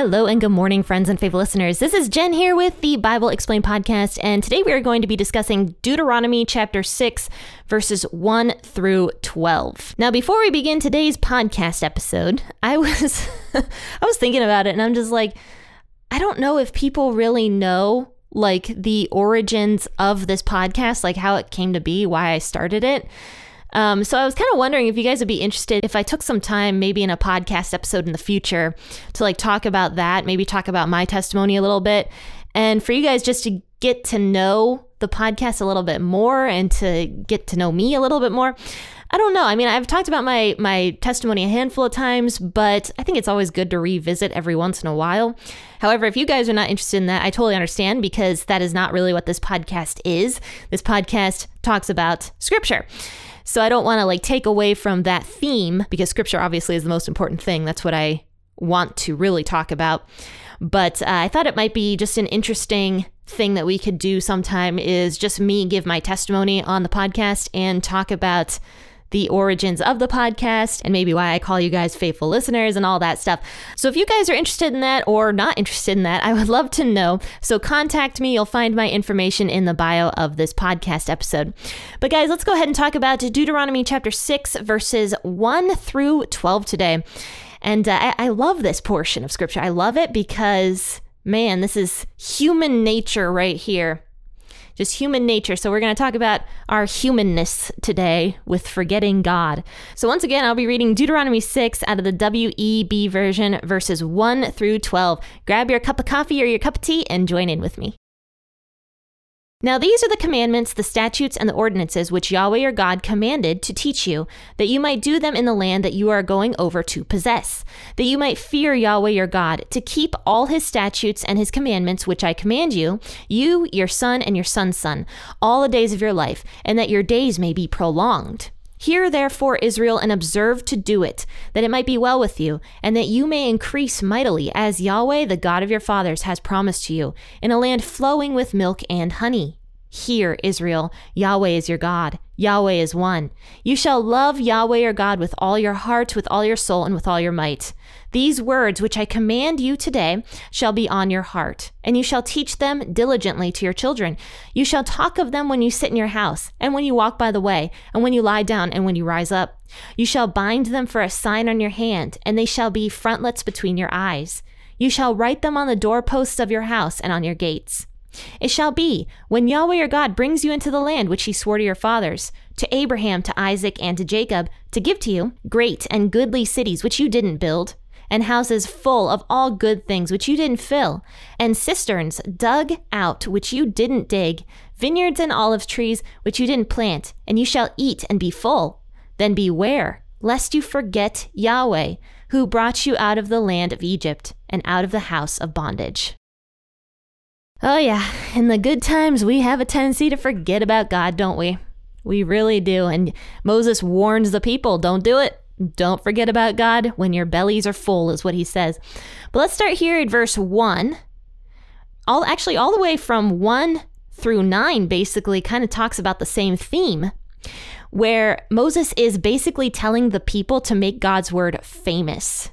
Hello and good morning, friends and faithful listeners. This is Jen here with the Bible Explained podcast, and today we are going to be discussing Deuteronomy chapter 6, verses 1 through 12. Now, before we begin today's podcast episode, I was I was thinking about it and I'm just like, I don't know if people really know like the origins of this podcast, like how it came to be, why I started it. Um, so I was kind of wondering if you guys would be interested if I took some time, maybe in a podcast episode in the future, to like talk about that, maybe talk about my testimony a little bit, and for you guys just to get to know the podcast a little bit more and to get to know me a little bit more. I don't know. I mean, I've talked about my my testimony a handful of times, but I think it's always good to revisit every once in a while. However, if you guys are not interested in that, I totally understand because that is not really what this podcast is. This podcast talks about scripture. So I don't want to like take away from that theme because scripture obviously is the most important thing. That's what I want to really talk about. But uh, I thought it might be just an interesting thing that we could do sometime is just me give my testimony on the podcast and talk about the origins of the podcast and maybe why I call you guys faithful listeners and all that stuff. So if you guys are interested in that or not interested in that, I would love to know. So contact me. You'll find my information in the bio of this podcast episode. But guys, let's go ahead and talk about Deuteronomy chapter 6, verses 1 through 12 today. And uh, I, I love this portion of scripture. I love it because, man, this is human nature right here just human nature. So we're going to talk about our humanness today with forgetting God. So once again, I'll be reading Deuteronomy 6 out of the WEB version, verses 1 through 12. Grab your cup of coffee or your cup of tea and join in with me. Now these are the commandments, the statutes, and the ordinances which Yahweh your God commanded to teach you, that you might do them in the land that you are going over to possess, that you might fear Yahweh your God, to keep all his statutes and his commandments which I command you, you, your son, and your son's son, all the days of your life, and that your days may be prolonged. Hear therefore, Israel, and observe to do it, that it might be well with you, and that you may increase mightily, as Yahweh, the God of your fathers, has promised to you, in a land flowing with milk and honey. Hear, Israel, Yahweh is your God. Yahweh is one. You shall love Yahweh your God with all your heart, with all your soul, and with all your might. These words which I command you today shall be on your heart, and you shall teach them diligently to your children. You shall talk of them when you sit in your house, and when you walk by the way, and when you lie down, and when you rise up. You shall bind them for a sign on your hand, and they shall be frontlets between your eyes. You shall write them on the doorposts of your house and on your gates. It shall be, when Yahweh your God brings you into the land which he swore to your fathers, to Abraham, to Isaac, and to Jacob, to give to you great and goodly cities which you didn't build, and houses full of all good things which you didn't fill, and cisterns dug out which you didn't dig, vineyards and olive trees which you didn't plant, and you shall eat and be full. Then beware, lest you forget Yahweh, who brought you out of the land of Egypt and out of the house of bondage. Oh, yeah, in the good times, we have a tendency to forget about God, don't we? We really do. And Moses warns the people don't do it. Don't forget about God when your bellies are full, is what he says. But let's start here at verse 1. All actually all the way from 1 through 9 basically kind of talks about the same theme where Moses is basically telling the people to make God's word famous.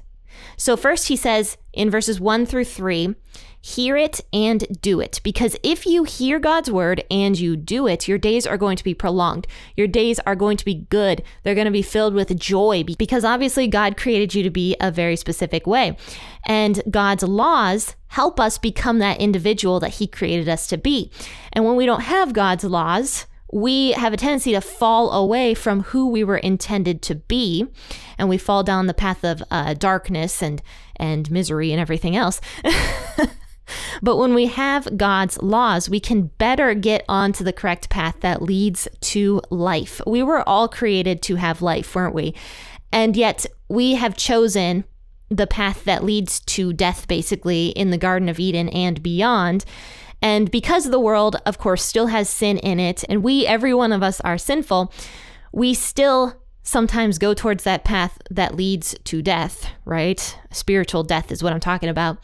So first he says in verses 1 through 3, Hear it and do it. Because if you hear God's word and you do it, your days are going to be prolonged. Your days are going to be good. They're going to be filled with joy because obviously God created you to be a very specific way. And God's laws help us become that individual that He created us to be. And when we don't have God's laws, we have a tendency to fall away from who we were intended to be, and we fall down the path of uh, darkness and and misery and everything else. But when we have God's laws, we can better get onto the correct path that leads to life. We were all created to have life, weren't we? And yet we have chosen the path that leads to death, basically, in the Garden of Eden and beyond. And because the world, of course, still has sin in it, and we, every one of us, are sinful, we still sometimes go towards that path that leads to death, right? Spiritual death is what I'm talking about.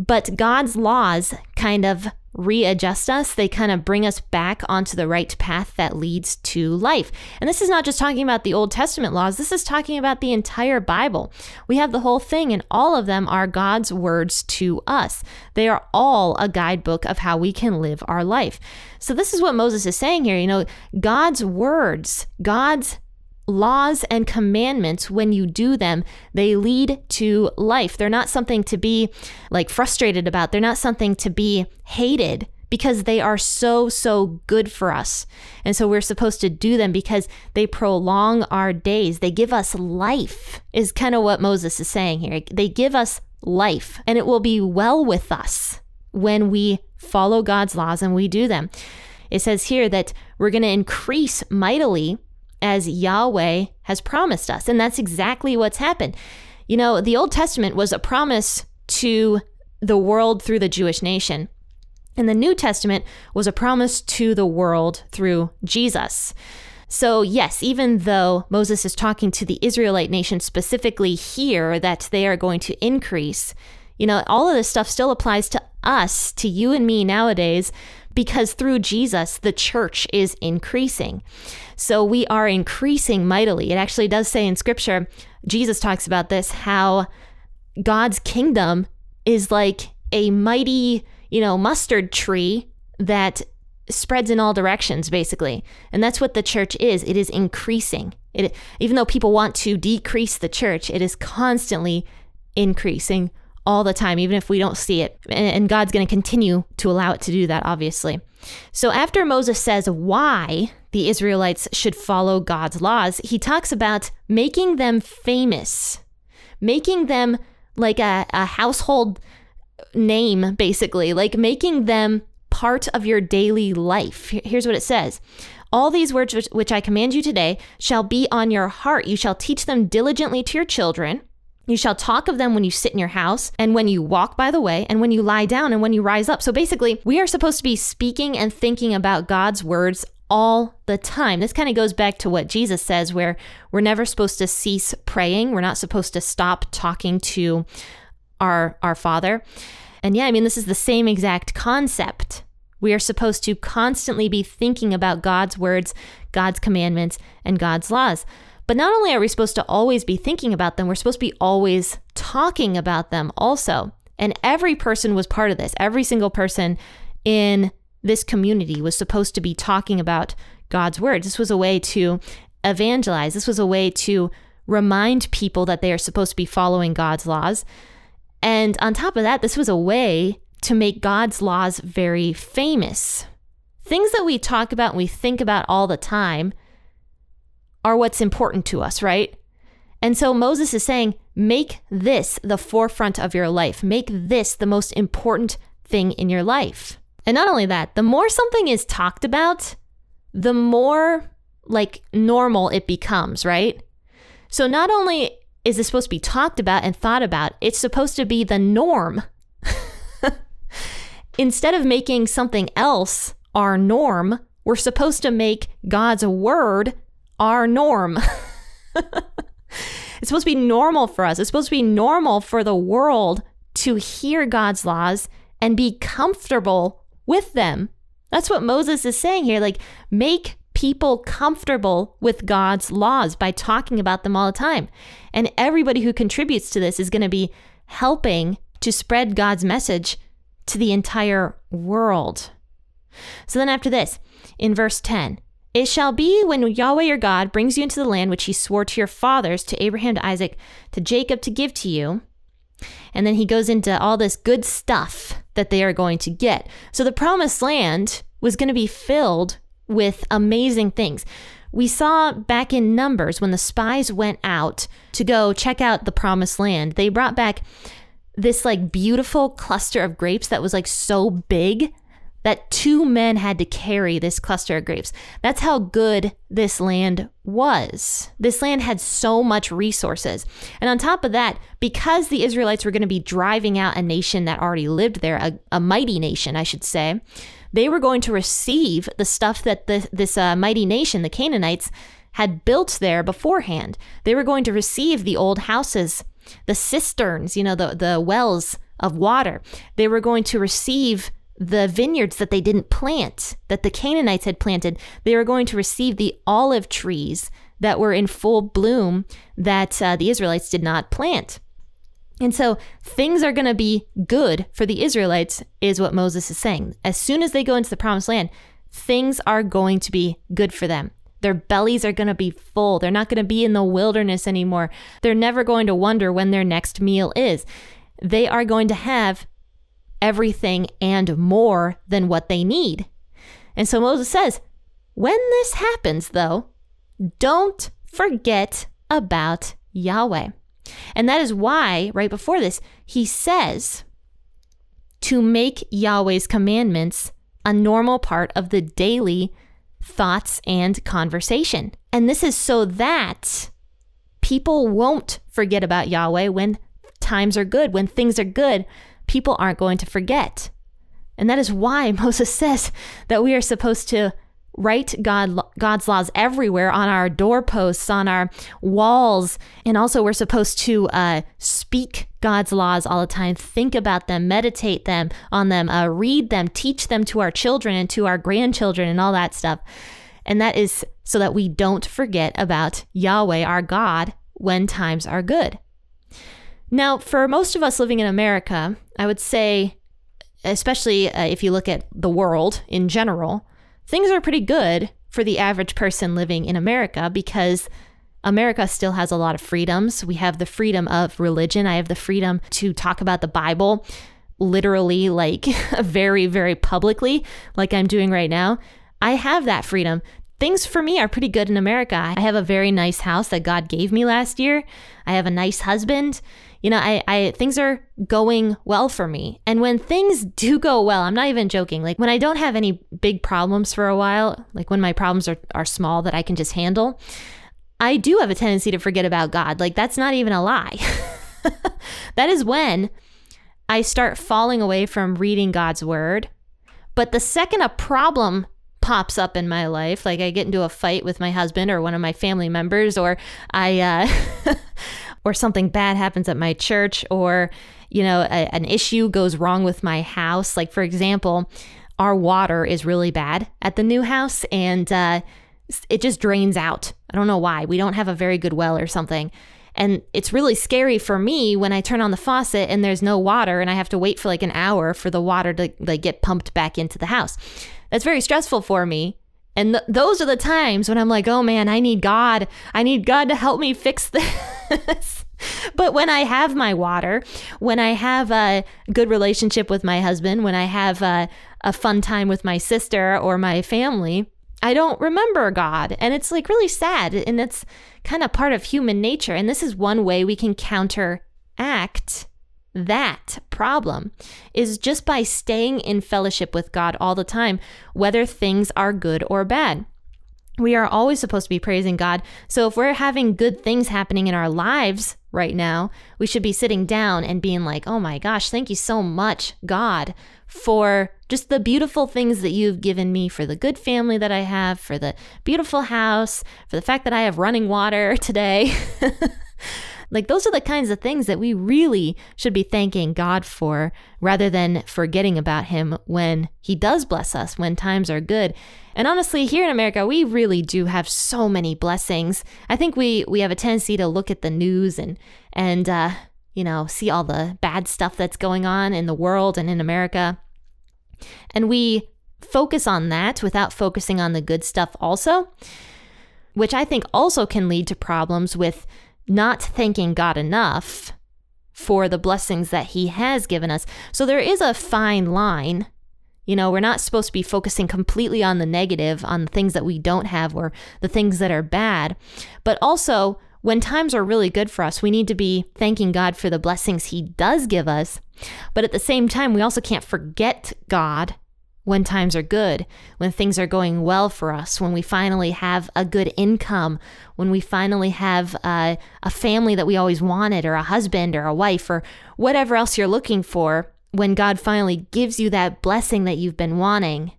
But God's laws kind of readjust us. They kind of bring us back onto the right path that leads to life. And this is not just talking about the Old Testament laws, this is talking about the entire Bible. We have the whole thing, and all of them are God's words to us. They are all a guidebook of how we can live our life. So, this is what Moses is saying here. You know, God's words, God's laws and commandments, when you do them, they lead to life. They're not something to be like frustrated about, they're not something to be hated because they are so, so good for us. And so we're supposed to do them because they prolong our days. They give us life, is kind of what Moses is saying here. They give us life, and it will be well with us when we follow God's laws and we do them. It says here that we're going to increase mightily as Yahweh has promised us. And that's exactly what's happened. You know, the Old Testament was a promise to the world through the Jewish nation. And the New Testament was a promise to the world through Jesus. So, yes, even though Moses is talking to the Israelite nation specifically here that they are going to increase, you know, all of this stuff still applies to us, to you and me nowadays, because through Jesus, the church is increasing. So we are increasing mightily. It actually does say in scripture, Jesus talks about this, how God's kingdom is like a mighty, you know, mustard tree that spreads in all directions, basically. And that's what the church is. It is increasing. It, even though people want to decrease the church, it is constantly increasing all the time, even if we don't see it. And God's going to continue to allow it to do that, obviously. So after Moses says why the Israelites should follow God's laws, he talks about making them famous, making them like a, a household name, basically, like making them part of your daily life. Here's what it says. All these words which, which I command you today shall be on your heart. You shall teach them diligently to your children you shall talk of them when you sit in your house, and when you walk by the way, and when you lie down, and when you rise up. So basically, we are supposed to be speaking and thinking about God's words all the time. This kind of goes back to what Jesus says, where we're never supposed to cease praying. We're not supposed to stop talking to our, our Father. And yeah, I mean, this is the same exact concept. We are supposed to constantly be thinking about God's words, God's commandments, and God's laws. But not only are we supposed to always be thinking about them, we're supposed to be always talking about them also. And every person was part of this. Every single person in this community was supposed to be talking about God's word. This was a way to evangelize. This was a way to remind people that they are supposed to be following God's laws. And on top of that, this was a way to make God's laws very famous. Things that we talk about and we think about all the time are what's important to us, right? And so Moses is saying, make this the forefront of your life. Make this the most important thing in your life. And not only that, the more something is talked about, the more like normal it becomes, right? So not only is this supposed to be talked about and thought about, it's supposed to be the norm. Instead of making something else our norm, we're supposed to make God's word our norm. it's supposed to be normal for us. It's supposed to be normal for the world to hear God's laws and be comfortable with them. That's what Moses is saying here. Like, make people comfortable with God's laws by talking about them all the time. And everybody who contributes to this is going to be helping to spread God's message to the entire world. So then, after this, in verse 10, it shall be when Yahweh your God brings you into the land which he swore to your fathers, to Abraham, to Isaac, to Jacob to give to you. And then he goes into all this good stuff that they are going to get. So the promised land was going to be filled with amazing things. We saw back in Numbers when the spies went out to go check out the promised land, they brought back this like beautiful cluster of grapes that was like so big that two men had to carry this cluster of grapes. That's how good this land was. This land had so much resources. And on top of that, because the Israelites were going to be driving out a nation that already lived there, a, a mighty nation, I should say, they were going to receive the stuff that the, this uh, mighty nation, the Canaanites, had built there beforehand. They were going to receive the old houses, the cisterns, you know, the, the wells of water. They were going to receive the vineyards that they didn't plant, that the Canaanites had planted. They were going to receive the olive trees that were in full bloom that uh, the Israelites did not plant. And so things are going to be good for the Israelites, is what Moses is saying. As soon as they go into the promised land, things are going to be good for them. Their bellies are going to be full. They're not going to be in the wilderness anymore. They're never going to wonder when their next meal is. They are going to have everything and more than what they need. And so Moses says, when this happens, though, don't forget about Yahweh. And that is why, right before this, he says to make Yahweh's commandments a normal part of the daily thoughts and conversation. And this is so that people won't forget about Yahweh when times are good, when things are good. People aren't going to forget. And that is why Moses says that we are supposed to write God, God's laws everywhere on our doorposts, on our walls. And also, we're supposed to uh, speak God's laws all the time, think about them, meditate them on them, uh, read them, teach them to our children and to our grandchildren, and all that stuff. And that is so that we don't forget about Yahweh, our God, when times are good. Now, for most of us living in America, I would say, especially uh, if you look at the world in general, things are pretty good for the average person living in America because America still has a lot of freedoms. We have the freedom of religion. I have the freedom to talk about the Bible literally, like very, very publicly, like I'm doing right now. I have that freedom. Things for me are pretty good in America. I have a very nice house that God gave me last year. I have a nice husband you know, I, I things are going well for me. And when things do go well, I'm not even joking. Like when I don't have any big problems for a while, like when my problems are, are small that I can just handle, I do have a tendency to forget about God. Like that's not even a lie. that is when I start falling away from reading God's word. But the second a problem pops up in my life, like I get into a fight with my husband or one of my family members, or I uh, or something bad happens at my church or you know a, an issue goes wrong with my house like for example our water is really bad at the new house and uh, it just drains out i don't know why we don't have a very good well or something and it's really scary for me when I turn on the faucet and there's no water and I have to wait for like an hour for the water to like get pumped back into the house. That's very stressful for me. And th- those are the times when I'm like, oh man, I need God. I need God to help me fix this. but when I have my water, when I have a good relationship with my husband, when I have a, a fun time with my sister or my family, I don't remember God. And it's like really sad. And it's kind of part of human nature. And this is one way we can counteract that problem is just by staying in fellowship with God all the time, whether things are good or bad. We are always supposed to be praising God. So if we're having good things happening in our lives right now, we should be sitting down and being like, oh my gosh, thank you so much, God, for just the beautiful things that you've given me, for the good family that I have, for the beautiful house, for the fact that I have running water today. Like, those are the kinds of things that we really should be thanking God for rather than forgetting about Him when He does bless us, when times are good. And honestly, here in America, we really do have so many blessings. I think we, we have a tendency to look at the news and, and, uh, you know, see all the bad stuff that's going on in the world and in America. And we focus on that without focusing on the good stuff also, which I think also can lead to problems with not thanking God enough for the blessings that He has given us. So there is a fine line. You know, we're not supposed to be focusing completely on the negative, on the things that we don't have or the things that are bad. But also, when times are really good for us, we need to be thanking God for the blessings He does give us. But at the same time, we also can't forget God when times are good, when things are going well for us, when we finally have a good income, when we finally have a, a family that we always wanted, or a husband, or a wife, or whatever else you're looking for, when God finally gives you that blessing that you've been wanting,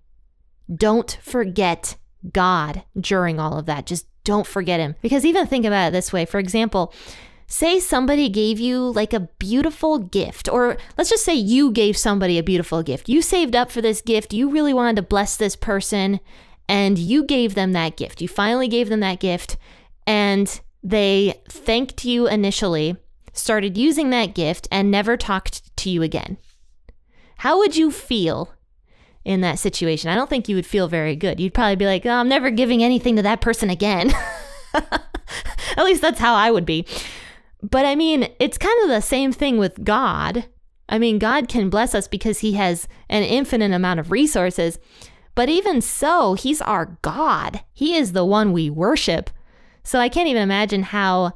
don't forget God during all of that. Just don't forget Him. Because even think about it this way for example, Say somebody gave you like a beautiful gift, or let's just say you gave somebody a beautiful gift. You saved up for this gift, you really wanted to bless this person, and you gave them that gift. You finally gave them that gift, and they thanked you initially, started using that gift, and never talked to you again. How would you feel in that situation? I don't think you would feel very good. You'd probably be like, oh, I'm never giving anything to that person again. At least that's how I would be. But I mean, it's kind of the same thing with God. I mean, God can bless us because he has an infinite amount of resources. But even so, he's our God. He is the one we worship. So I can't even imagine how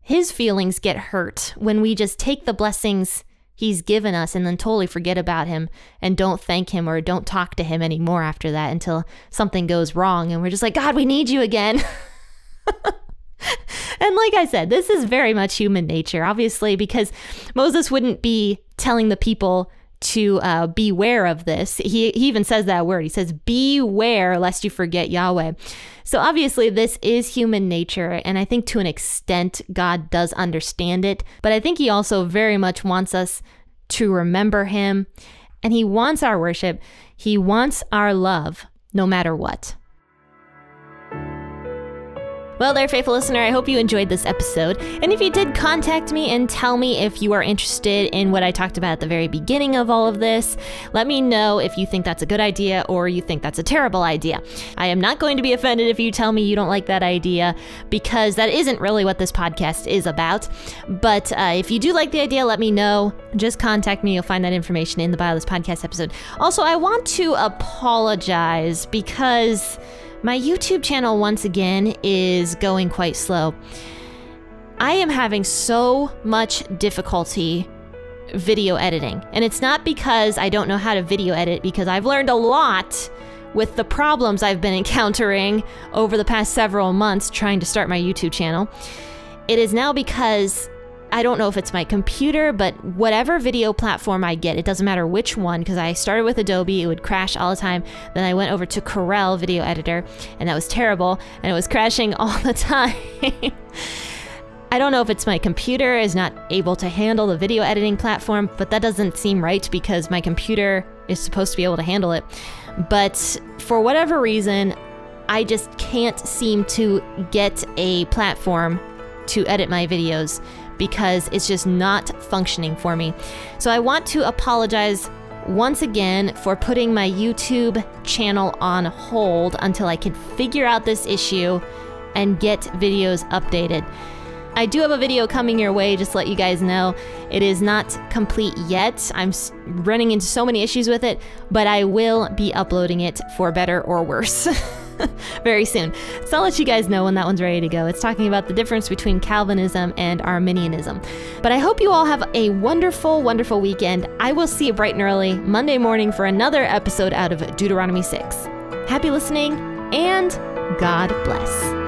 his feelings get hurt when we just take the blessings he's given us and then totally forget about him and don't thank him or don't talk to him anymore after that until something goes wrong and we're just like, God, we need you again. and like I said, this is very much human nature, obviously, because Moses wouldn't be telling the people to uh, beware of this. He, he even says that word. He says, Beware lest you forget Yahweh. So obviously, this is human nature. And I think to an extent, God does understand it. But I think He also very much wants us to remember Him. And He wants our worship, He wants our love, no matter what. Well, there, faithful listener, I hope you enjoyed this episode. And if you did, contact me and tell me if you are interested in what I talked about at the very beginning of all of this. Let me know if you think that's a good idea or you think that's a terrible idea. I am not going to be offended if you tell me you don't like that idea because that isn't really what this podcast is about. But uh, if you do like the idea, let me know. Just contact me. You'll find that information in the bio of this podcast episode. Also, I want to apologize because. My YouTube channel, once again, is going quite slow. I am having so much difficulty video editing. And it's not because I don't know how to video edit, because I've learned a lot with the problems I've been encountering over the past several months trying to start my YouTube channel. It is now because I don't know if it's my computer, but whatever video platform I get, it doesn't matter which one, because I started with Adobe, it would crash all the time. Then I went over to Corel Video Editor, and that was terrible, and it was crashing all the time. I don't know if it's my computer is not able to handle the video editing platform, but that doesn't seem right because my computer is supposed to be able to handle it. But for whatever reason, I just can't seem to get a platform to edit my videos because it's just not functioning for me. So I want to apologize once again for putting my YouTube channel on hold until I can figure out this issue and get videos updated. I do have a video coming your way, just to let you guys know. It is not complete yet. I'm running into so many issues with it, but I will be uploading it for better or worse. very soon. So I'll let you guys know when that one's ready to go. It's talking about the difference between Calvinism and Arminianism. But I hope you all have a wonderful, wonderful weekend. I will see you bright and early Monday morning for another episode out of Deuteronomy 6. Happy listening and God bless.